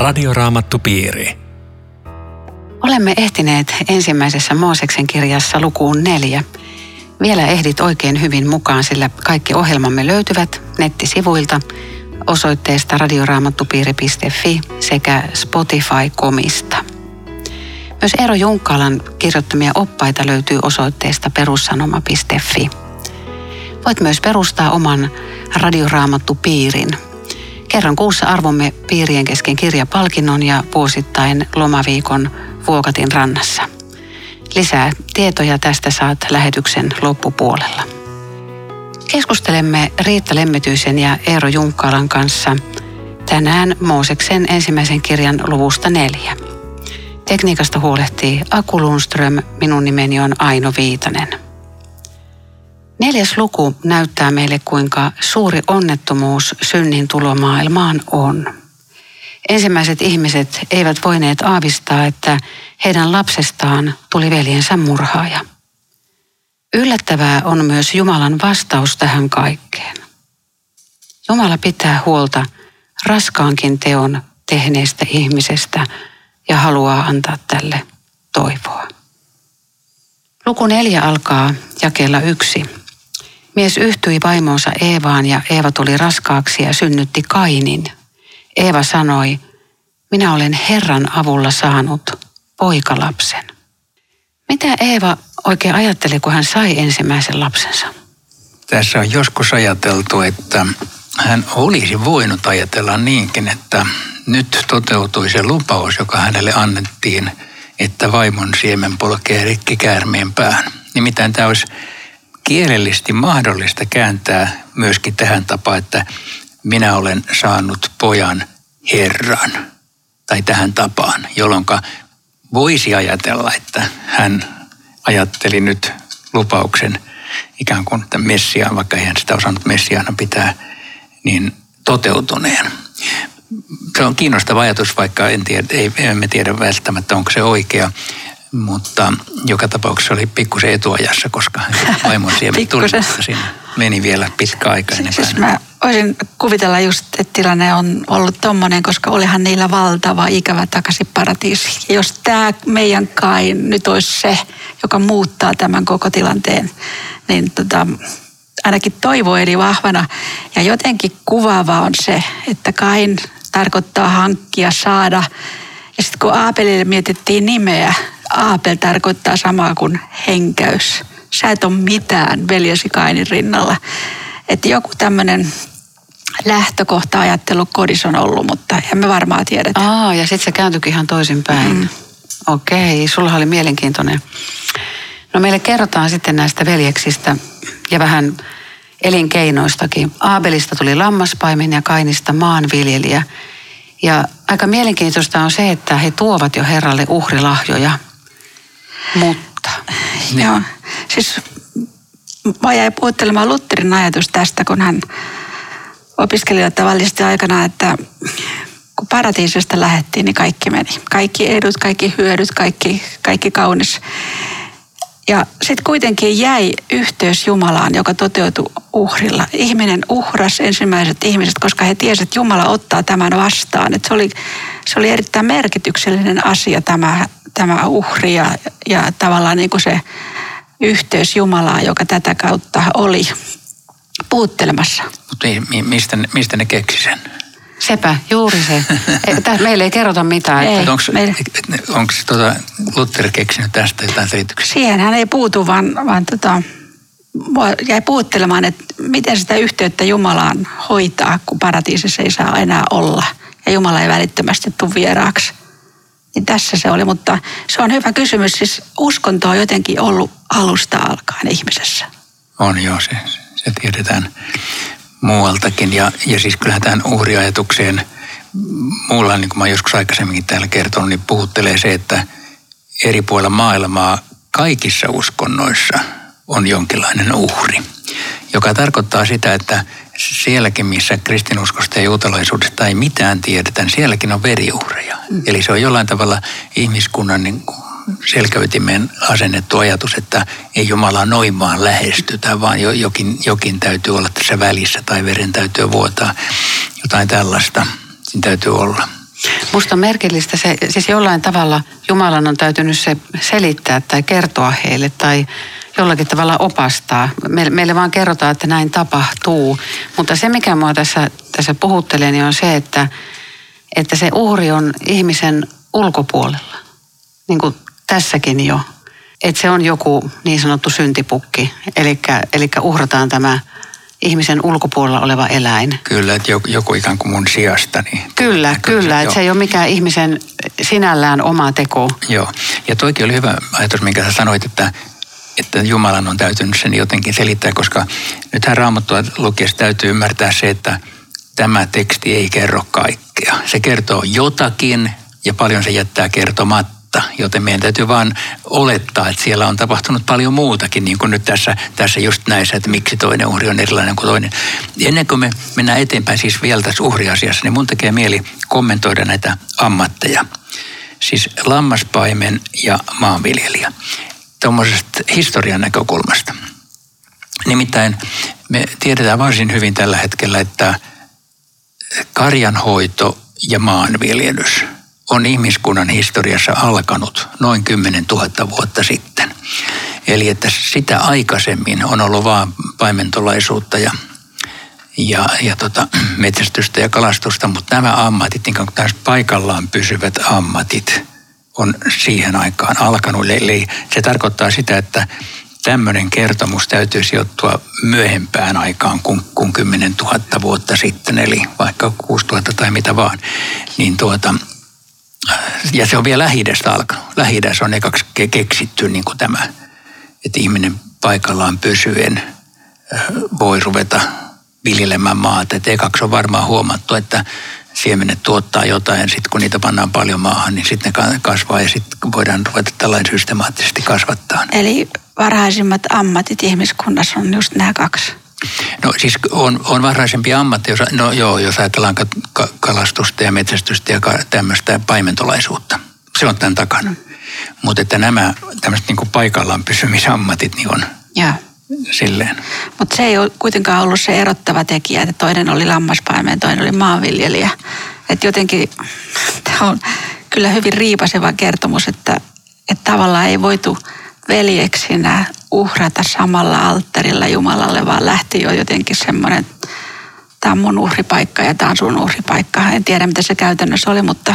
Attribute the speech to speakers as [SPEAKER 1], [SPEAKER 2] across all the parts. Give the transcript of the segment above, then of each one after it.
[SPEAKER 1] Radioraamattupiiri.
[SPEAKER 2] Olemme ehtineet ensimmäisessä Mooseksen kirjassa lukuun neljä. Vielä ehdit oikein hyvin mukaan, sillä kaikki ohjelmamme löytyvät nettisivuilta osoitteesta radioraamattupiiri.fi sekä Spotify-komista. Myös Eero Junkkaalan kirjoittamia oppaita löytyy osoitteesta perussanoma.fi. Voit myös perustaa oman radioraamattupiirin. Kerran kuussa arvomme piirien kesken kirjapalkinnon ja vuosittain lomaviikon Vuokatin rannassa. Lisää tietoja tästä saat lähetyksen loppupuolella. Keskustelemme Riitta Lemmetyisen ja Eero Junkkaalan kanssa tänään Mooseksen ensimmäisen kirjan luvusta neljä. Tekniikasta huolehtii Aku Lundström, minun nimeni on Aino Viitanen. Neljäs luku näyttää meille, kuinka suuri onnettomuus synnin tulomaailmaan on. Ensimmäiset ihmiset eivät voineet aavistaa, että heidän lapsestaan tuli veljensä murhaaja. Yllättävää on myös Jumalan vastaus tähän kaikkeen. Jumala pitää huolta raskaankin teon tehneestä ihmisestä ja haluaa antaa tälle toivoa. Luku neljä alkaa jakella yksi. Mies yhtyi vaimonsa Eevaan ja Eeva tuli raskaaksi ja synnytti Kainin. Eeva sanoi, minä olen Herran avulla saanut poikalapsen. Mitä Eeva oikein ajatteli, kun hän sai ensimmäisen lapsensa?
[SPEAKER 3] Tässä on joskus ajateltu, että hän olisi voinut ajatella niinkin, että nyt toteutui se lupaus, joka hänelle annettiin, että vaimon siemen polkee rikki käärmeen pään. Nimittäin tämä olisi kielellisesti mahdollista kääntää myöskin tähän tapaan, että minä olen saanut pojan Herran tai tähän tapaan, jolloin voisi ajatella, että hän ajatteli nyt lupauksen ikään kuin tämän Messiaan, vaikka ei hän sitä osannut Messiaana pitää, niin toteutuneen. Se on kiinnostava ajatus, vaikka en tiedä, ei, emme tiedä välttämättä, onko se oikea. Mutta joka tapauksessa oli pikkusen etuajassa, koska vaimon siemen tuli, siinä meni vielä pitkä aika ennen
[SPEAKER 4] siis mä voisin kuvitella just, että tilanne on ollut tommonen, koska olihan niillä valtava ikävä takaisin paratiisi. Ja jos tämä meidän Kain nyt olisi se, joka muuttaa tämän koko tilanteen, niin tota, ainakin toivo eli vahvana. Ja jotenkin kuvaava on se, että Kain tarkoittaa hankkia, saada. Ja sitten kun Aapelille mietittiin nimeä, Aapel tarkoittaa samaa kuin henkäys. Sä et ole mitään veljesi Kainin rinnalla. Että joku tämmöinen lähtökohta-ajattelu kodissa on ollut, mutta emme varmaan tiedetä.
[SPEAKER 2] Aa, ja sitten se kääntyikin ihan toisinpäin. Mm. Okei, sulla oli mielenkiintoinen. No meille kerrotaan sitten näistä veljeksistä ja vähän elinkeinoistakin. Aabelista tuli lammaspaimen ja Kainista maanviljelijä. Ja aika mielenkiintoista on se, että he tuovat jo Herralle uhrilahjoja. Mutta...
[SPEAKER 4] Joo, siis mä jäin puhuttelemaan Lutterin ajatus tästä, kun hän opiskeli tavallisesti aikana, että kun paratiisista lähettiin, niin kaikki meni. Kaikki edut, kaikki hyödyt, kaikki, kaikki kaunis. Ja sitten kuitenkin jäi yhteys Jumalaan, joka toteutui uhrilla. Ihminen uhras ensimmäiset ihmiset, koska he tiesivät, että Jumala ottaa tämän vastaan. Et se, oli, se oli erittäin merkityksellinen asia tämä, tämä uhri ja, ja tavallaan niin kuin se yhteys Jumalaan, joka tätä kautta oli puuttelemassa.
[SPEAKER 3] Mutta mistä, mistä ne keksi sen?
[SPEAKER 2] Sepä, juuri se. Meille ei kerrota mitään.
[SPEAKER 4] Ei,
[SPEAKER 3] onko meille... onko tuota Luther keksinyt tästä jotain selityksiä?
[SPEAKER 4] Siihen hän ei puutu, vaan, vaan tota, jäi puuttelemaan, että miten sitä yhteyttä Jumalaan hoitaa, kun paratiisissa ei saa enää olla. Ja Jumala ei välittömästi tule vieraaksi. Niin tässä se oli, mutta se on hyvä kysymys. Siis uskonto on jotenkin ollut alusta alkaen ihmisessä.
[SPEAKER 3] On joo, se, se tiedetään muualtakin. Ja, ja siis kyllähän tähän uhriajatukseen muulla, niin kuin mä joskus aikaisemminkin täällä kertonut, niin puhuttelee se, että eri puolilla maailmaa kaikissa uskonnoissa on jonkinlainen uhri, joka tarkoittaa sitä, että sielläkin, missä kristinuskosta ja juutalaisuudesta ei mitään tiedetä, niin sielläkin on veriuhreja. Mm. Eli se on jollain tavalla ihmiskunnan niin kuin selkäytimeen asennettu ajatus, että ei Jumalaa noin vaan lähestytä, vaan jokin, jokin täytyy olla tässä välissä tai veren täytyy vuotaa. Jotain tällaista siinä täytyy olla.
[SPEAKER 2] Musta on merkillistä se, siis jollain tavalla Jumalan on täytynyt se selittää tai kertoa heille tai jollakin tavalla opastaa. Meille, meille vaan kerrotaan, että näin tapahtuu. Mutta se, mikä mua tässä, tässä puhuttelee, niin on se, että, että se uhri on ihmisen ulkopuolella. Niin kuin tässäkin jo. Että se on joku niin sanottu syntipukki. Eli uhrataan tämä ihmisen ulkopuolella oleva eläin.
[SPEAKER 3] Kyllä, että joku, joku ikään kuin mun sijastani.
[SPEAKER 2] Niin kyllä, kyllä, kyllä että se ei ole mikään ihmisen sinällään oma teko.
[SPEAKER 3] Joo, ja toikin oli hyvä ajatus, minkä sä sanoit, että, että Jumalan on täytynyt sen jotenkin selittää, koska nythän raamattua lukiessa täytyy ymmärtää se, että tämä teksti ei kerro kaikkea. Se kertoo jotakin ja paljon se jättää kertomatta totta, joten meidän täytyy vain olettaa, että siellä on tapahtunut paljon muutakin, niin kuin nyt tässä, tässä just näissä, että miksi toinen uhri on erilainen kuin toinen. Ennen kuin me mennään eteenpäin siis vielä tässä uhriasiassa, niin mun tekee mieli kommentoida näitä ammatteja. Siis lammaspaimen ja maanviljelijä. Tuommoisesta historian näkökulmasta. Nimittäin me tiedetään varsin hyvin tällä hetkellä, että karjanhoito ja maanviljelys – on ihmiskunnan historiassa alkanut noin 10 000 vuotta sitten. Eli että sitä aikaisemmin on ollut vain paimentolaisuutta ja, ja, ja tota, metsästystä ja kalastusta, mutta nämä ammatit, niin kuin taas paikallaan pysyvät ammatit, on siihen aikaan alkanut. Eli se tarkoittaa sitä, että tämmöinen kertomus täytyy sijoittua myöhempään aikaan kuin, kuin 10 000 vuotta sitten, eli vaikka 6 000 tai mitä vaan. Niin tuota, ja se on vielä lähi alkanut. lähi on ekaksi keksitty niin kuin tämä, että ihminen paikallaan pysyen voi ruveta viljelemään maata. Et ekaksi on varmaan huomattu, että siemenet tuottaa jotain, sitten kun niitä pannaan paljon maahan, niin sitten ne kasvaa ja sitten voidaan ruveta tällainen systemaattisesti kasvattaa.
[SPEAKER 4] Eli varhaisimmat ammatit ihmiskunnassa on just nämä kaksi.
[SPEAKER 3] No siis on, on varhaisempia ammatteja, no joo, jos ajatellaan kalastusta ja metsästystä ja tämmöistä paimentolaisuutta. Se on tämän takana. Mm. Mutta että nämä tämmöiset niin paikallaan pysymisammatit niin on ja. silleen.
[SPEAKER 4] Mutta se ei ole kuitenkaan ollut se erottava tekijä, että toinen oli lammaspaimen, toinen oli maanviljelijä. Että jotenkin tämä on kyllä hyvin riipaseva kertomus, että, että tavallaan ei voitu veljeksinä uhrata samalla alttarilla Jumalalle, vaan lähti jo jotenkin semmoinen, tämä on mun uhripaikka ja tämä on sun uhripaikka. En tiedä, mitä se käytännössä oli, mutta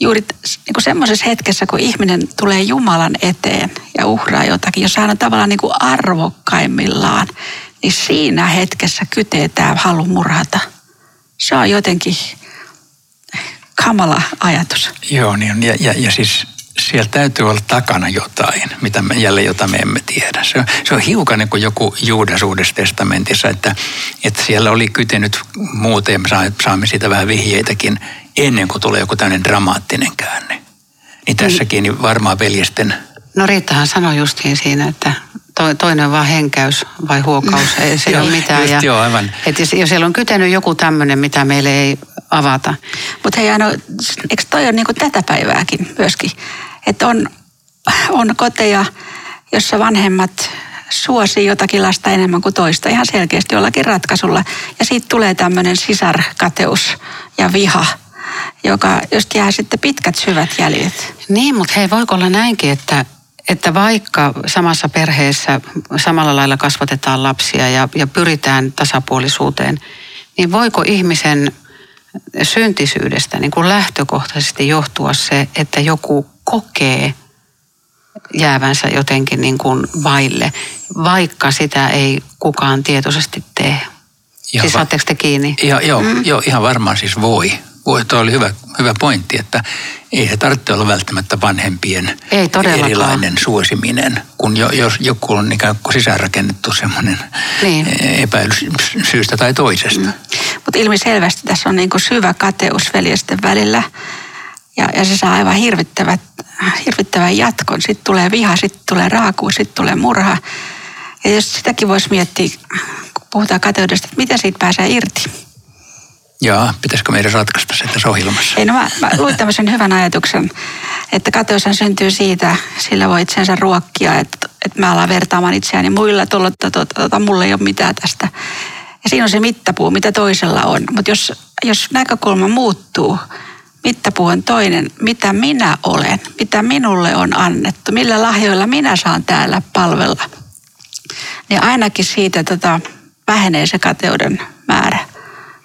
[SPEAKER 4] juuri niin semmoisessa hetkessä, kun ihminen tulee Jumalan eteen ja uhraa jotakin, jos hän on tavallaan niin kuin arvokkaimmillaan, niin siinä hetkessä kytee tämä halu murhata. Se on jotenkin kamala ajatus.
[SPEAKER 3] Joo, niin ja, ja, ja siis siellä täytyy olla takana jotain, mitä me, jälleen jota me emme tiedä. Se on, se on hiukan niin kuin joku Juudas uudessa testamentissa, että, että siellä oli kytenyt muuten, ja me saamme siitä vähän vihjeitäkin, ennen kuin tulee joku tämmöinen dramaattinen käänne. Niin tässäkin niin varmaan veljesten...
[SPEAKER 2] No Riittahan sanoi justiin siinä, että toinen on vaan henkäys vai huokaus, ei se ole mitään.
[SPEAKER 3] Just ja, joo, aivan.
[SPEAKER 2] Että jos, jos siellä on kytenyt joku tämmöinen, mitä meille ei avata.
[SPEAKER 4] Mutta hei Aino, eikö toi ole niinku tätä päivääkin myöskin? Että on, on koteja, jossa vanhemmat suosii jotakin lasta enemmän kuin toista ihan selkeästi jollakin ratkaisulla. Ja siitä tulee tämmöinen sisarkateus ja viha, joka, josta jää sitten pitkät syvät jäljet.
[SPEAKER 2] Niin, mutta hei, voiko olla näinkin, että, että vaikka samassa perheessä samalla lailla kasvatetaan lapsia ja, ja pyritään tasapuolisuuteen, niin voiko ihmisen syntisyydestä niin kuin lähtökohtaisesti johtua se, että joku kokee jäävänsä jotenkin niin kuin vaille, vaikka sitä ei kukaan tietoisesti tee. Ihan siis saatteko te kiinni?
[SPEAKER 3] Ja, joo, mm. joo, ihan varmaan siis voi. voi. Tuo oli hyvä, hyvä pointti, että ei se tarvitse olla välttämättä vanhempien ei erilainen suosiminen, kun jo, jos joku on ikään kuin sisäänrakennettu semmoinen niin. epäily syystä tai toisesta. Mm.
[SPEAKER 4] Mutta ilmiselvästi tässä on niin kuin syvä kateus veljesten välillä ja, ja se saa aivan hirvittävät, hirvittävän jatkon. Sitten tulee viha, sitten tulee raakuus, sitten tulee murha. Ja jos sitäkin voisi miettiä, kun puhutaan kateudesta, että mitä siitä pääsee irti.
[SPEAKER 3] Joo, pitäisikö meidän ratkaista se tässä ohjelmassa?
[SPEAKER 4] Ei, no mä, mä luin tämmöisen hyvän ajatuksen, että kateushan syntyy siitä, sillä voi itsensä ruokkia, että, että mä alan vertaamaan itseäni muilla, tuolla, tuota, tuota, mulla ei ole mitään tästä. Ja siinä on se mittapuu, mitä toisella on. Mutta jos, jos näkökulma muuttuu, mittapuu on toinen, mitä minä olen, mitä minulle on annettu, millä lahjoilla minä saan täällä palvella. Niin ainakin siitä tota, vähenee se kateuden määrä,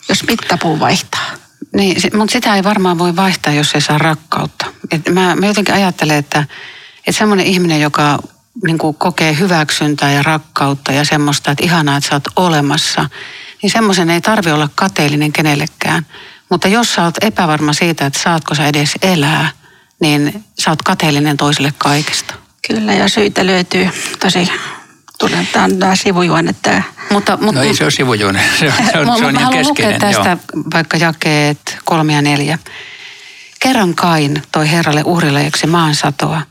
[SPEAKER 4] jos mittapuu vaihtaa.
[SPEAKER 2] Niin, mutta sitä ei varmaan voi vaihtaa, jos ei saa rakkautta. Et mä, mä jotenkin ajattelen, että, että semmoinen ihminen, joka niin kuin kokee hyväksyntää ja rakkautta ja semmoista, että ihanaa, että sä oot olemassa, niin semmoisen ei tarvi olla kateellinen kenellekään. Mutta jos sä oot epävarma siitä, että saatko sä edes elää, niin sä oot kateellinen toiselle kaikesta.
[SPEAKER 4] Kyllä, ja syitä löytyy tosi Tulee, tämä on tämä sivujuone. Tämä.
[SPEAKER 3] Mutta, mutta, no ei se ole sivujuone, se on, se on, se on ihan keskeinen.
[SPEAKER 2] lukea tästä joo. vaikka jakeet kolme ja neljä. Kerran Kain toi Herralle uhrilajaksi maan satoa,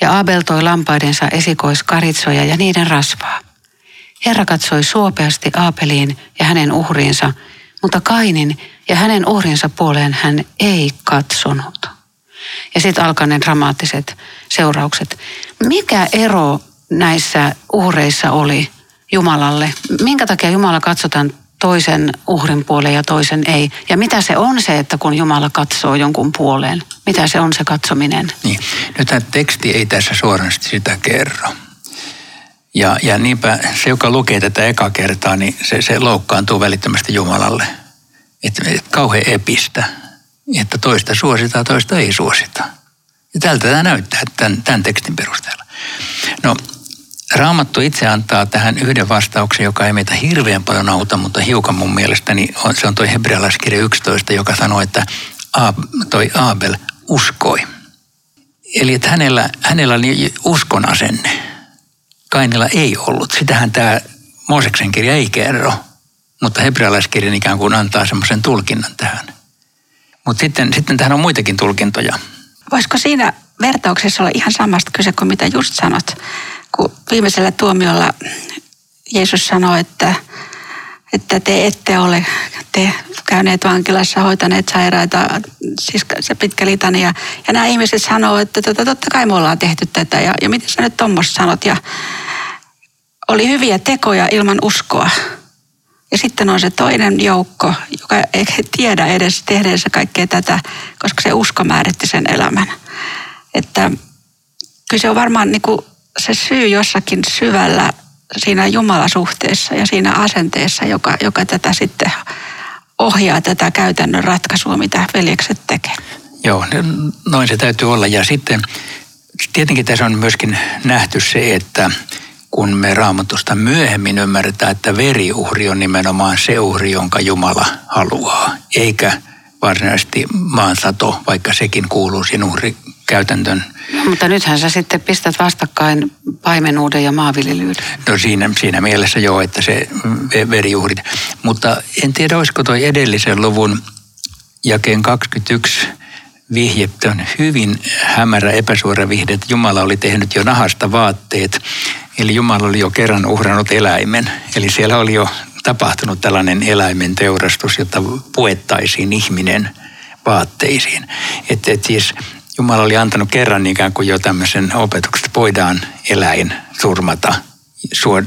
[SPEAKER 2] ja Abel toi lampaidensa esikoiskaritsoja ja niiden rasvaa. Herra katsoi suopeasti Aapeliin ja hänen uhriinsa, mutta Kainin ja hänen uhrinsa puoleen hän ei katsonut. Ja sitten alkaa ne dramaattiset seuraukset. Mikä ero näissä uhreissa oli Jumalalle? Minkä takia Jumala katsotaan toisen uhrin puoleen ja toisen ei? Ja mitä se on se, että kun Jumala katsoo jonkun puoleen? Mitä se on se katsominen?
[SPEAKER 3] Niin. Nyt tämä teksti ei tässä suorasti sitä kerro. Ja, ja niinpä se, joka lukee tätä eka kertaa, niin se, se loukkaantuu välittömästi Jumalalle. Että et, kauhean epistä, että toista suositaan, toista ei suosita. Ja tältä tämä näyttää tämän, tämän tekstin perusteella. No, Raamattu itse antaa tähän yhden vastauksen, joka ei meitä hirveän paljon auta, mutta hiukan mun mielestäni on, se on toi hebrealaiskirja 11, joka sanoo, että Aab, toi Abel uskoi. Eli että hänellä, hänellä oli uskon asenne. Kainilla ei ollut. Sitähän tämä Mooseksen kirja ei kerro, mutta hebrealaiskirja ikään kuin antaa semmoisen tulkinnan tähän. Mutta sitten, sitten tähän on muitakin tulkintoja.
[SPEAKER 4] Voisiko siinä vertauksessa olla ihan samasta kyse kuin mitä just sanot? kun viimeisellä tuomiolla Jeesus sanoi, että, että te ette ole te käyneet vankilassa, hoitaneet sairaita, siis se pitkä litania. Ja nämä ihmiset sanoo, että tota, totta kai me ollaan tehty tätä ja, ja miten sä nyt tuommoista sanot. Ja oli hyviä tekoja ilman uskoa. Ja sitten on se toinen joukko, joka ei tiedä edes tehneensä kaikkea tätä, koska se usko määritti sen elämän. Että kyllä se on varmaan niin kuin se syy jossakin syvällä siinä Jumalasuhteessa ja siinä asenteessa, joka, joka tätä sitten ohjaa tätä käytännön ratkaisua, mitä veljekset tekee.
[SPEAKER 3] Joo, noin se täytyy olla. Ja sitten tietenkin tässä on myöskin nähty se, että kun me raamatusta myöhemmin ymmärretään, että veriuhri on nimenomaan se uhri, jonka Jumala haluaa, eikä varsinaisesti maansato, vaikka sekin kuuluu sinun uhrikäytäntön
[SPEAKER 2] mutta nythän sä sitten pistät vastakkain paimenuuden ja maanviljelyyden.
[SPEAKER 3] No siinä, siinä mielessä joo, että se verijuhrit. Mutta en tiedä, olisiko toi edellisen luvun jakeen 21 vihje, on hyvin hämärä epäsuora vihde, että Jumala oli tehnyt jo nahasta vaatteet. Eli Jumala oli jo kerran uhrannut eläimen. Eli siellä oli jo tapahtunut tällainen eläimen teurastus, jotta puettaisiin ihminen vaatteisiin. Että et siis Jumala oli antanut kerran ikään kuin jo tämmöisen opetuksen, että voidaan eläin surmata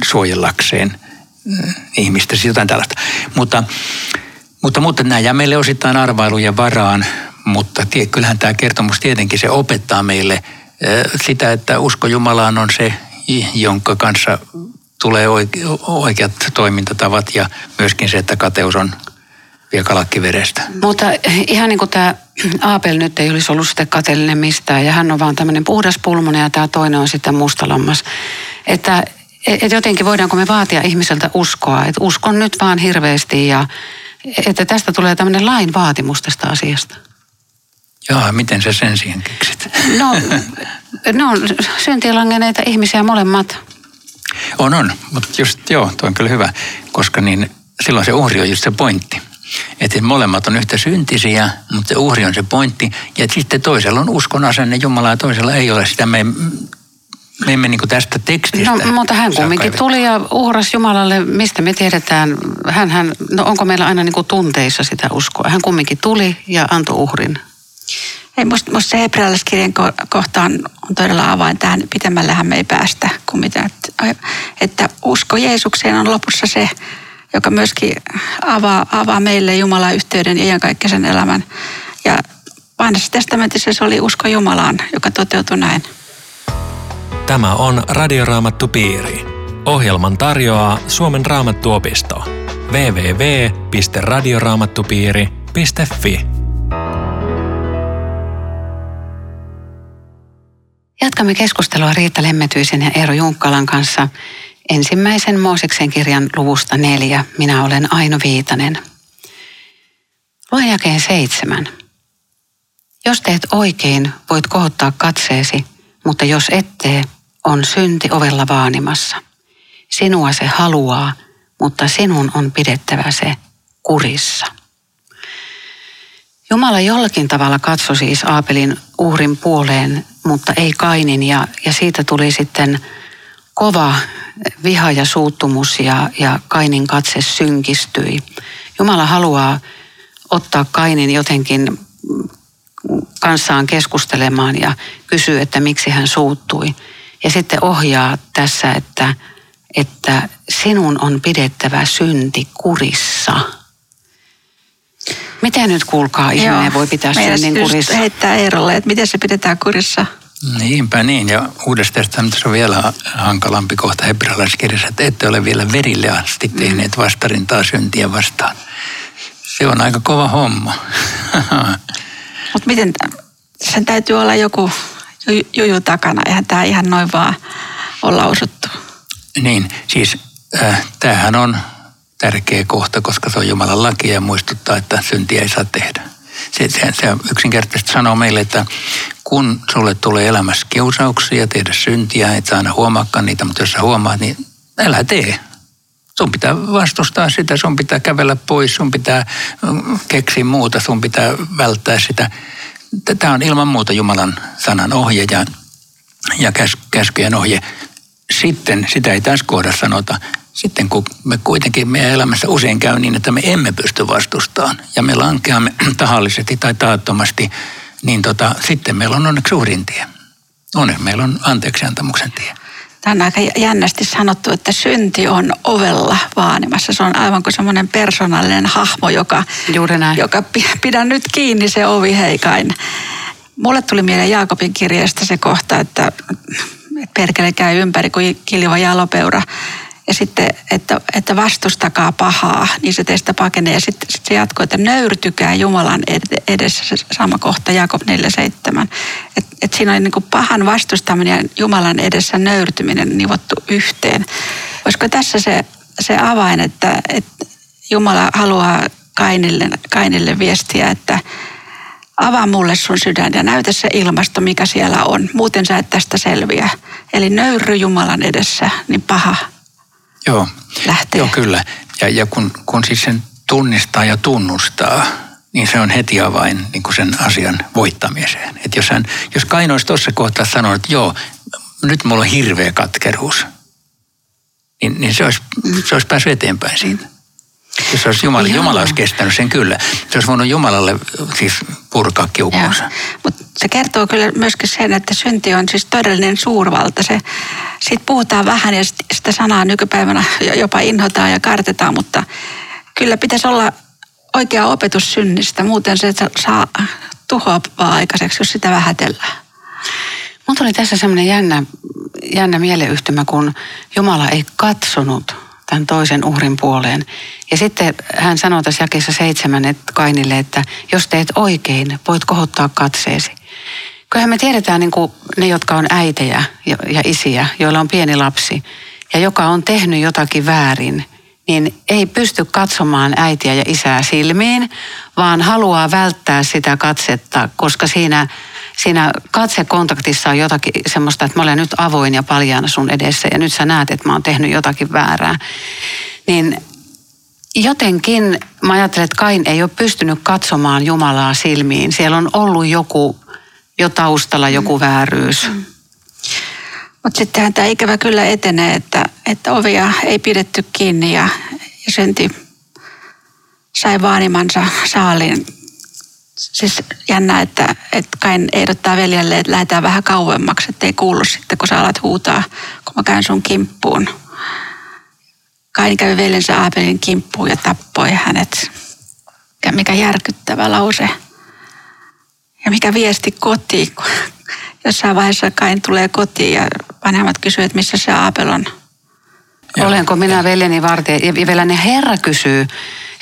[SPEAKER 3] suojellakseen mm, ihmistä, siis jotain tällaista. Mutta, mutta, mutta nämä jää meille osittain arvailujen varaan, mutta kyllähän tämä kertomus tietenkin se opettaa meille sitä, että usko Jumalaan on se, jonka kanssa tulee oikeat toimintatavat ja myöskin se, että kateus on vie kalakki verestä.
[SPEAKER 2] Mutta ihan niin kuin tämä Aapel nyt ei olisi ollut sitten kateellinen mistään ja hän on vaan tämmöinen puhdas pulmonen ja tämä toinen on sitten mustalammas. Että et jotenkin voidaanko me vaatia ihmiseltä uskoa, että uskon nyt vaan hirveästi ja että tästä tulee tämmöinen lain vaatimus tästä asiasta.
[SPEAKER 3] Joo, miten sä sen siihen keksit?
[SPEAKER 2] No, ne on syntilangeneita ihmisiä molemmat.
[SPEAKER 3] On, on, mutta just joo, tuo on kyllä hyvä, koska niin silloin se uhri on just se pointti. Että molemmat on yhtä syntisiä, mutta se uhri on se pointti. Ja sitten toisella on uskon asenne Jumalaa ja toisella ei ole sitä. Me, me emme niin tästä tekstistä.
[SPEAKER 2] No, mutta hän kumminkin tuli ja uhras Jumalalle, mistä me tiedetään. Hän, hän, no onko meillä aina niin tunteissa sitä uskoa? Hän kumminkin tuli ja antoi uhrin.
[SPEAKER 4] Ei, musta, musta se hebrealaiskirjan kohtaan on todella avain tähän. Pitemmällähän me ei päästä kuin mitä. Että, että usko Jeesukseen on lopussa se, joka myöskin avaa, avaa meille Jumalan yhteyden ja iankaikkisen elämän. Ja vanhassa testamentissa se oli usko Jumalaan, joka toteutui näin.
[SPEAKER 1] Tämä on Radioraamattu Piiri. Ohjelman tarjoaa Suomen raamattuopisto. www.radioraamattupiiri.fi
[SPEAKER 2] Jatkamme keskustelua Riitta Lemmetyisen ja Eero Junkkalan kanssa ensimmäisen Mooseksen kirjan luvusta neljä. Minä olen Aino Viitanen. Luen jakeen seitsemän. Jos teet oikein, voit kohottaa katseesi, mutta jos ettee, on synti ovella vaanimassa. Sinua se haluaa, mutta sinun on pidettävä se kurissa. Jumala jollakin tavalla katsoi siis Aapelin uhrin puoleen, mutta ei Kainin ja, ja siitä tuli sitten kova viha ja suuttumus ja, ja Kainin katse synkistyi. Jumala haluaa ottaa Kainin jotenkin kanssaan keskustelemaan ja kysyy, että miksi hän suuttui. Ja sitten ohjaa tässä, että, että sinun on pidettävä synti kurissa. Miten nyt kuulkaa ihminen voi pitää synnin kurissa?
[SPEAKER 4] heittää Eerolle, että miten se pidetään kurissa?
[SPEAKER 3] Niinpä niin, ja Uudessa testamentissa on vielä hankalampi kohta hebrealaiskirjassa, että ette ole vielä verille asti tehneet vastarintaa syntiä vastaan. Se on aika kova homma.
[SPEAKER 4] Mutta miten, sen täytyy olla joku juju takana, eihän tämä ihan noin vaan ole lausuttu.
[SPEAKER 3] Niin, siis äh, tämähän on tärkeä kohta, koska se on Jumalan laki ja muistuttaa, että syntiä ei saa tehdä. Se, se, se yksinkertaisesti sanoo meille, että kun sulle tulee elämässä kiusauksia tehdä syntiä, et sä aina huomaakaan niitä, mutta jos sä huomaat, niin älä tee. Sun pitää vastustaa sitä, sun pitää kävellä pois, sun pitää mm, keksiä muuta, sun pitää välttää sitä. Tämä on ilman muuta Jumalan sanan ohje ja, ja käs, käskyjen ohje. Sitten, sitä ei tässä kohdassa sanota, sitten kun me kuitenkin meidän elämässä usein käy niin, että me emme pysty vastustamaan ja me lankeamme tahallisesti tai taattomasti, niin tota, sitten meillä on onneksi suurin tie. Onneksi meillä on anteeksiantamuksen tie.
[SPEAKER 4] Tämä on aika jännästi sanottu, että synti on ovella vaanimassa. Se on aivan kuin semmoinen persoonallinen hahmo, joka,
[SPEAKER 2] Juuri näin.
[SPEAKER 4] joka pidä nyt kiinni se ovi heikain. Mulle tuli mieleen Jaakobin kirjasta se kohta, että perkele käy ympäri kuin kilva jalopeura ja sitten, että, että vastustakaa pahaa, niin se teistä pakenee. Ja sitten sit se jatkuu, että nöyrtykää Jumalan edessä, se sama kohta, Jakob 4.7. Että et siinä on niin kuin pahan vastustaminen ja Jumalan edessä nöyrtyminen nivottu yhteen. Olisiko tässä se, se avain, että, että Jumala haluaa Kainille, Kainille viestiä, että avaa mulle sun sydän ja näytä se ilmasto, mikä siellä on. Muuten sä et tästä selviä. Eli nöyry Jumalan edessä, niin paha
[SPEAKER 3] Joo,
[SPEAKER 4] lähtee.
[SPEAKER 3] Joo kyllä. Ja, ja kun, kun siis sen tunnistaa ja tunnustaa, niin se on heti avain niin kuin sen asian voittamiseen. Et jos, hän, jos Kaino olisi tuossa kohtaa sanonut, että joo, nyt mulla on hirveä katkeruus, niin, niin se, olisi, se olisi päässyt eteenpäin siitä. Jos se olisi Jumala, Jumala olisi kestänyt sen kyllä. Se olisi voinut Jumalalle siis purkaa kiukuunsa.
[SPEAKER 4] Mutta se kertoo kyllä myöskin sen, että synti on siis todellinen suurvalta. Se, siitä puhutaan vähän ja sitä sanaa nykypäivänä jopa inhotaan ja kartetaan, mutta kyllä pitäisi olla oikea opetus synnistä. Muuten se saa tuhoa aikaiseksi, jos sitä vähätellään.
[SPEAKER 2] Mutta oli tässä semmoinen jännä, jännä mieleyhtymä, kun Jumala ei katsonut tämän toisen uhrin puoleen. Ja sitten hän sanoi tässä jakessa seitsemän että Kainille, että jos teet oikein, voit kohottaa katseesi. Kyllähän me tiedetään niin kuin ne, jotka on äitejä ja isiä, joilla on pieni lapsi, ja joka on tehnyt jotakin väärin, niin ei pysty katsomaan äitiä ja isää silmiin, vaan haluaa välttää sitä katsetta, koska siinä, siinä katsekontaktissa on jotakin semmoista, että mä olen nyt avoin ja paljaana sun edessä ja nyt sä näet, että mä oon tehnyt jotakin väärää. Niin jotenkin mä ajattelen, että Kain ei ole pystynyt katsomaan Jumalaa silmiin. Siellä on ollut joku jo taustalla joku mm. vääryys. Mm.
[SPEAKER 4] Mutta sittenhän tämä ikävä kyllä etenee, että, että ovia ei pidetty kiinni ja, ja synti sai vaanimansa saaliin. Siis jännä, että, että Kain ehdottaa veljelle, että lähdetään vähän kauemmaksi, ettei kuulu sitten, kun sä alat huutaa, kun mä käyn sun kimppuun. Kain kävi veljensä Aapelin kimppuun ja tappoi hänet. Mikä järkyttävä lause. Ja mikä viesti kotiin, kun jossain vaiheessa Kain tulee kotiin ja vanhemmat kysyvät, että missä se Aapel on.
[SPEAKER 2] Joo. Olenko minä veljeni vartija? Ja vielä ne Herra kysyy,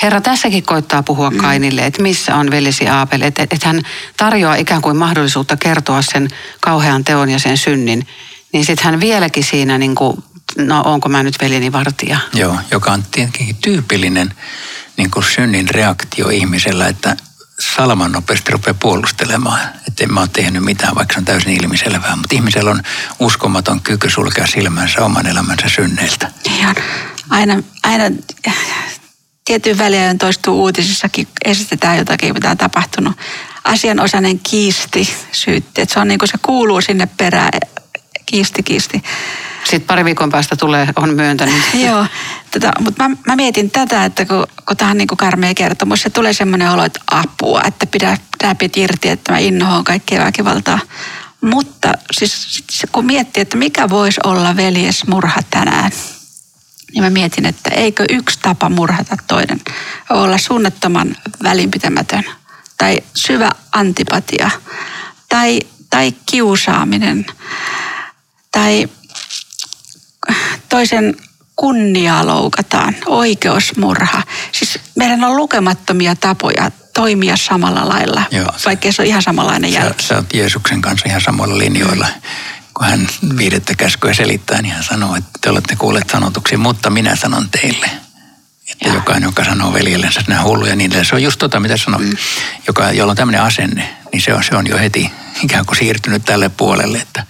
[SPEAKER 2] Herra tässäkin koittaa puhua mm. Kainille, että missä on veljesi Aapel. Että et hän tarjoaa ikään kuin mahdollisuutta kertoa sen kauhean teon ja sen synnin. Niin sitten hän vieläkin siinä, niin kuin, no onko mä nyt veljeni vartija.
[SPEAKER 3] Joo, joka on tietenkin tyypillinen niin kuin synnin reaktio ihmisellä, että salaman nopeasti rupeaa puolustelemaan, että en mä ole tehnyt mitään, vaikka se on täysin ilmiselvää. Mutta ihmisellä on uskomaton kyky sulkea silmänsä oman elämänsä synneiltä.
[SPEAKER 4] Niin Aina, aina tietyn väliin toistuu uutisissakin, esitetään jotakin, mitä on tapahtunut. Asianosainen kiisti syytti, että se on niin kuin se kuuluu sinne perään, kiisti, kiisti.
[SPEAKER 2] Sitten pari viikon päästä tulee, on myöntänyt.
[SPEAKER 4] Joo, tota, mutta mä, mä, mietin tätä, että kun, kun tämä on niin kuin karmea kertomus, se tulee semmoinen olo, että apua, että pidä läpit irti, että mä innohoon kaikkea väkivaltaa. Mutta siis kun miettii, että mikä voisi olla veljesmurha tänään, niin mä mietin, että eikö yksi tapa murhata toinen olla suunnattoman välinpitämätön tai syvä antipatia tai, tai kiusaaminen tai toisen kunniaa loukataan, oikeusmurha. Siis meidän on lukemattomia tapoja toimia samalla lailla, Joo, vaikka se on ihan samanlainen jälki.
[SPEAKER 3] Sä, sä oot Jeesuksen kanssa ihan samalla linjoilla. Mm kun hän viidettä käskyä selittää, niin hän sanoo, että te olette kuulleet sanotuksi, mutta minä sanon teille. Että ja. jokainen, joka sanoo veljellensä nämä hulluja, niin se on just tota, mitä sanoo, mm. joka, jolla on tämmöinen asenne, niin se on, se on jo heti ikään kuin siirtynyt tälle puolelle. Että,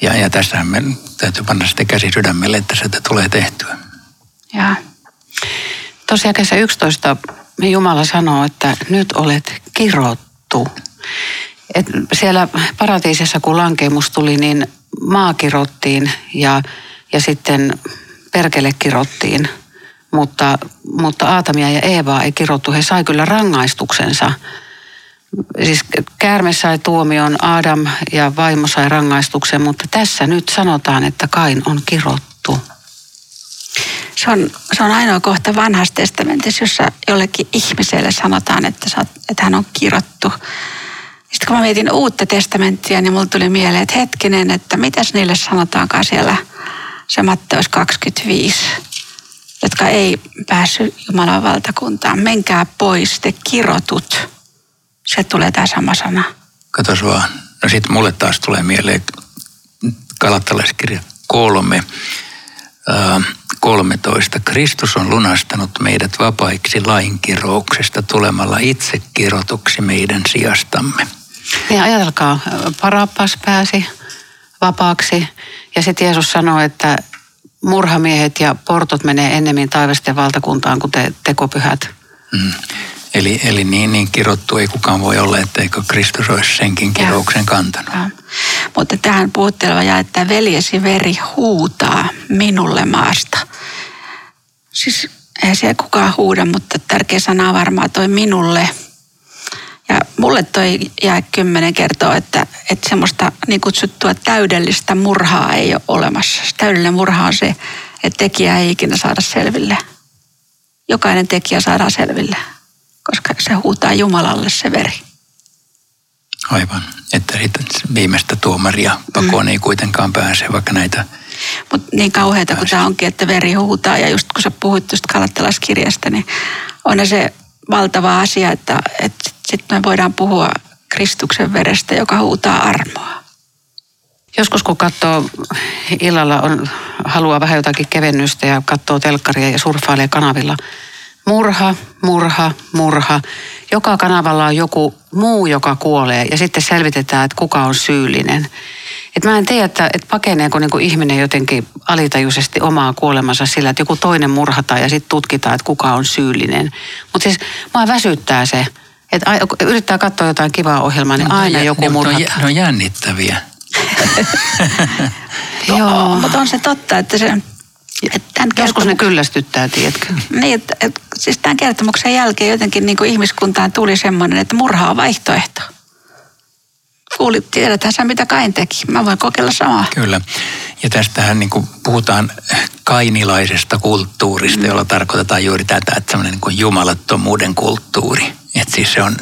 [SPEAKER 3] ja, ja tässähän me täytyy panna sitten käsi sydämelle, että se tulee tehtyä.
[SPEAKER 2] Ja. Tosiaan kesä 11 Jumala sanoo, että nyt olet kirottu. Et siellä paratiisissa, kun lankemus tuli, niin maa kirottiin ja, ja sitten perkele kirottiin. Mutta, mutta Aatamia ja Eevaa ei kirottu. He sai kyllä rangaistuksensa. Siis käärme sai tuomion, Adam ja vaimo sai rangaistuksen, mutta tässä nyt sanotaan, että Kain on kirottu.
[SPEAKER 4] Se on, se on ainoa kohta vanhassa testamentissa, jossa jollekin ihmiselle sanotaan, että, että hän on kirottu. Sitten kun mä mietin uutta testamenttia, niin mulla tuli mieleen, että hetkinen, että mitäs niille sanotaankaan siellä se Matteus 25, jotka ei päässyt Jumalan valtakuntaan. Menkää pois, te kirotut. Se tulee tämä sama sana.
[SPEAKER 3] Katos vaan. No sitten mulle taas tulee mieleen kalattalaiskirja kolme, 13. Kristus on lunastanut meidät vapaiksi lainkirouksesta tulemalla itse kirotuksi meidän sijastamme.
[SPEAKER 2] Niin ajatelkaa, Parappas pääsi vapaaksi ja sitten Jeesus sanoi, että murhamiehet ja portot menee ennemmin taivasten valtakuntaan kuin te tekopyhät. Mm.
[SPEAKER 3] Eli, eli niin, niin kirottu ei kukaan voi olla, etteikö Kristus olisi senkin kirouksen kantanut. Ja.
[SPEAKER 4] Mutta tähän puhutteleva ja että veljesi veri huutaa minulle maasta. Siis ei siellä kukaan huuda, mutta tärkeä sana on varmaan toi minulle – ja mulle toi jää kymmenen kertoo, että, että semmoista niin kutsuttua täydellistä murhaa ei ole olemassa. Täydellinen murha on se, että tekijä ei ikinä saada selville. Jokainen tekijä saadaan selville, koska se huutaa Jumalalle se veri.
[SPEAKER 3] Aivan. Että viimeistä tuomaria pakoon mm. ei kuitenkaan pääse, vaikka näitä...
[SPEAKER 4] Mutta niin kauheata kuin tämä onkin, että veri huutaa. Ja just kun sä puhuit tuosta kalattalaiskirjasta, niin on se valtava asia, että, että sitten me voidaan puhua Kristuksen verestä, joka huutaa armoa.
[SPEAKER 2] Joskus kun katsoo illalla, on, haluaa vähän jotakin kevennystä ja katsoo telkkaria ja surffailee kanavilla. Murha, murha, murha. Joka kanavalla on joku muu, joka kuolee ja sitten selvitetään, että kuka on syyllinen. Mä en tiedä, että, että pakeneeko niin ihminen jotenkin alitajuisesti omaa kuolemansa sillä, että joku toinen murhataan ja sitten tutkitaan, että kuka on syyllinen. Mutta siis mä väsyttää se, että yrittää katsoa jotain kivaa ohjelmaa, niin no, aina joku niin, murhataan.
[SPEAKER 3] Ne on, ne on jännittäviä.
[SPEAKER 4] Joo, mutta on se totta, että se...
[SPEAKER 2] Että tämän Joskus kertomus... ne kyllästyttää, tiedätkö?
[SPEAKER 4] Niin, että, että siis tämän kertomuksen jälkeen jotenkin niin kuin ihmiskuntaan tuli semmoinen, että murha on vaihtoehto kuuli, tiedetään sä mitä Kain teki. Mä voin kokeilla samaa.
[SPEAKER 3] Kyllä. Ja tästähän niin kuin puhutaan kainilaisesta kulttuurista, mm. jolla tarkoitetaan juuri tätä, että semmoinen niin kuin jumalattomuuden kulttuuri. Että siis se on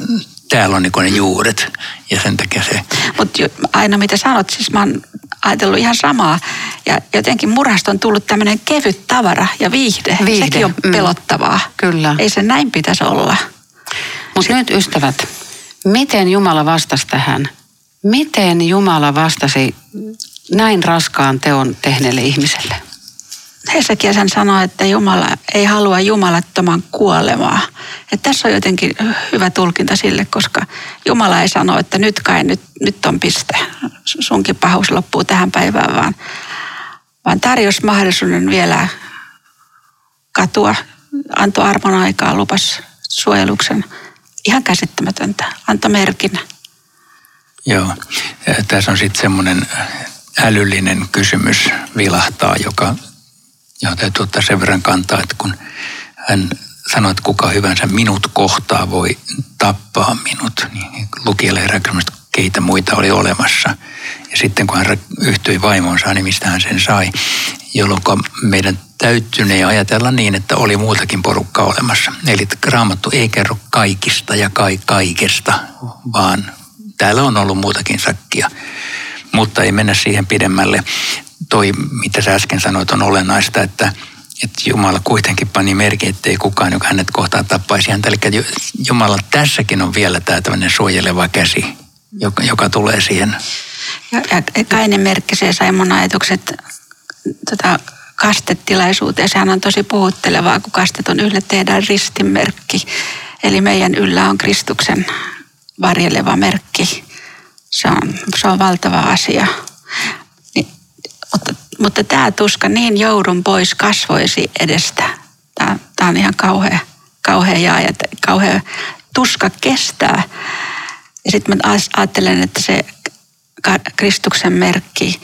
[SPEAKER 3] täällä on niin ne juuret ja sen takia se...
[SPEAKER 4] Mutta aina mitä sanot, siis mä oon ajatellut ihan samaa. Ja jotenkin murhasta on tullut tämmöinen kevyt tavara ja viihde. viihde. Sekin on mm. pelottavaa.
[SPEAKER 2] Kyllä.
[SPEAKER 4] Ei se näin pitäisi olla.
[SPEAKER 2] Mutta nyt ystävät, miten Jumala vastasi tähän? Miten Jumala vastasi näin raskaan teon tehneelle ihmiselle?
[SPEAKER 4] Hesekiä sanoi, että Jumala ei halua jumalattoman kuolemaa. Et tässä on jotenkin hyvä tulkinta sille, koska Jumala ei sano, että nyt kai, nyt, nyt on piste. Sunkin pahuus loppuu tähän päivään, vaan, vaan tarjosi mahdollisuuden vielä katua. Antoi armon aikaa, lupas suojeluksen. Ihan käsittämätöntä. Antoi merkin.
[SPEAKER 3] Joo. Tässä on sitten semmoinen älyllinen kysymys vilahtaa, joka johon täytyy ottaa sen verran kantaa, että kun hän sanoi, että kuka hyvänsä minut kohtaa voi tappaa minut, niin lukijalle herää keitä muita oli olemassa. Ja sitten kun hän yhtyi vaimonsa, niin mistä hän sen sai, jolloin meidän täytynee ajatella niin, että oli muutakin porukkaa olemassa. Eli raamattu ei kerro kaikista ja kai kaikesta, vaan täällä on ollut muutakin sakkia. Mutta ei mennä siihen pidemmälle toi, mitä sä äsken sanoit, on olennaista, että, että Jumala kuitenkin pani merkin, ettei kukaan, joka hänet kohtaa, tappaisi häntä. Eli Jumala tässäkin on vielä tämä tämmöinen suojeleva käsi, joka, joka tulee siihen.
[SPEAKER 4] Ja, ja Kainen merkki, se sai mun ajatukset tota, kastetilaisuuteen. Sehän on tosi puhuttelevaa, kun kastetun ylle tehdään ristinmerkki. Eli meidän yllä on Kristuksen varjeleva merkki. Se on, se on valtava asia. Mutta, mutta tämä tuska niin joudun pois kasvoisi edestä. Tämä, tämä on ihan kauhea, kauhea jaa ja kauhea tuska kestää. Ja sitten mä ajattelen, että se Kristuksen merkki,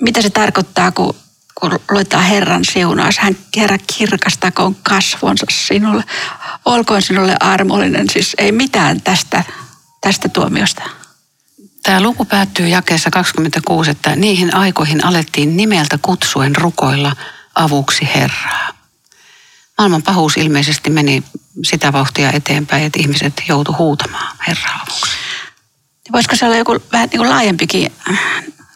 [SPEAKER 4] mitä se tarkoittaa, kun, kun luetaan Herran siunaus. Hän Herra kirkastakoon kasvonsa sinulle. Olkoon sinulle armollinen. Siis ei mitään tästä, tästä tuomiosta.
[SPEAKER 2] Tämä luku päättyy jakeessa 26, että niihin aikoihin alettiin nimeltä kutsuen rukoilla avuksi Herraa. Maailman pahuus ilmeisesti meni sitä vauhtia eteenpäin, että ihmiset joutu huutamaan Herraa avuksi.
[SPEAKER 4] Voisiko se olla joku vähän niin kuin laajempikin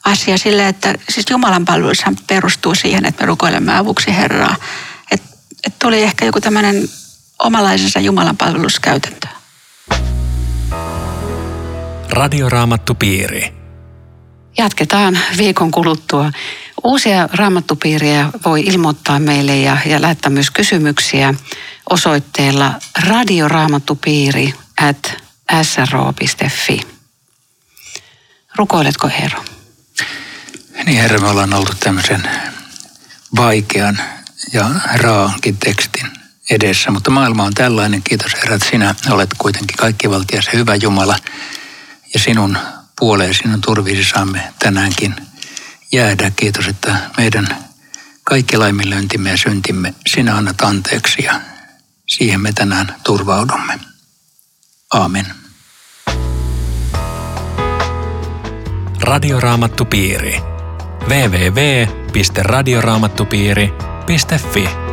[SPEAKER 4] asia sille, että siis Jumalan palvelushan perustuu siihen, että me rukoilemme avuksi Herraa. Että et tuli ehkä joku tämmöinen omalaisensa Jumalan palveluskäytäntö.
[SPEAKER 1] Radioraamattupiiri.
[SPEAKER 2] Jatketaan viikon kuluttua. Uusia raamattupiiriä voi ilmoittaa meille ja, ja lähettää myös kysymyksiä osoitteella radioraamattupiiri at sro.fi. Rukoiletko Herra?
[SPEAKER 3] Niin Herra, me ollaan ollut tämmöisen vaikean ja raankin tekstin edessä, mutta maailma on tällainen. Kiitos Herra, että sinä olet kuitenkin kaikkivaltias hyvä Jumala – ja sinun puoleen, sinun turviisi saamme tänäänkin jäädä. Kiitos, että meidän kaikki laiminlyöntimme ja syntimme sinä annat anteeksi ja siihen me tänään turvaudumme. Aamen.
[SPEAKER 1] Radioraamattupiiri. www.radioraamattupiiri.fi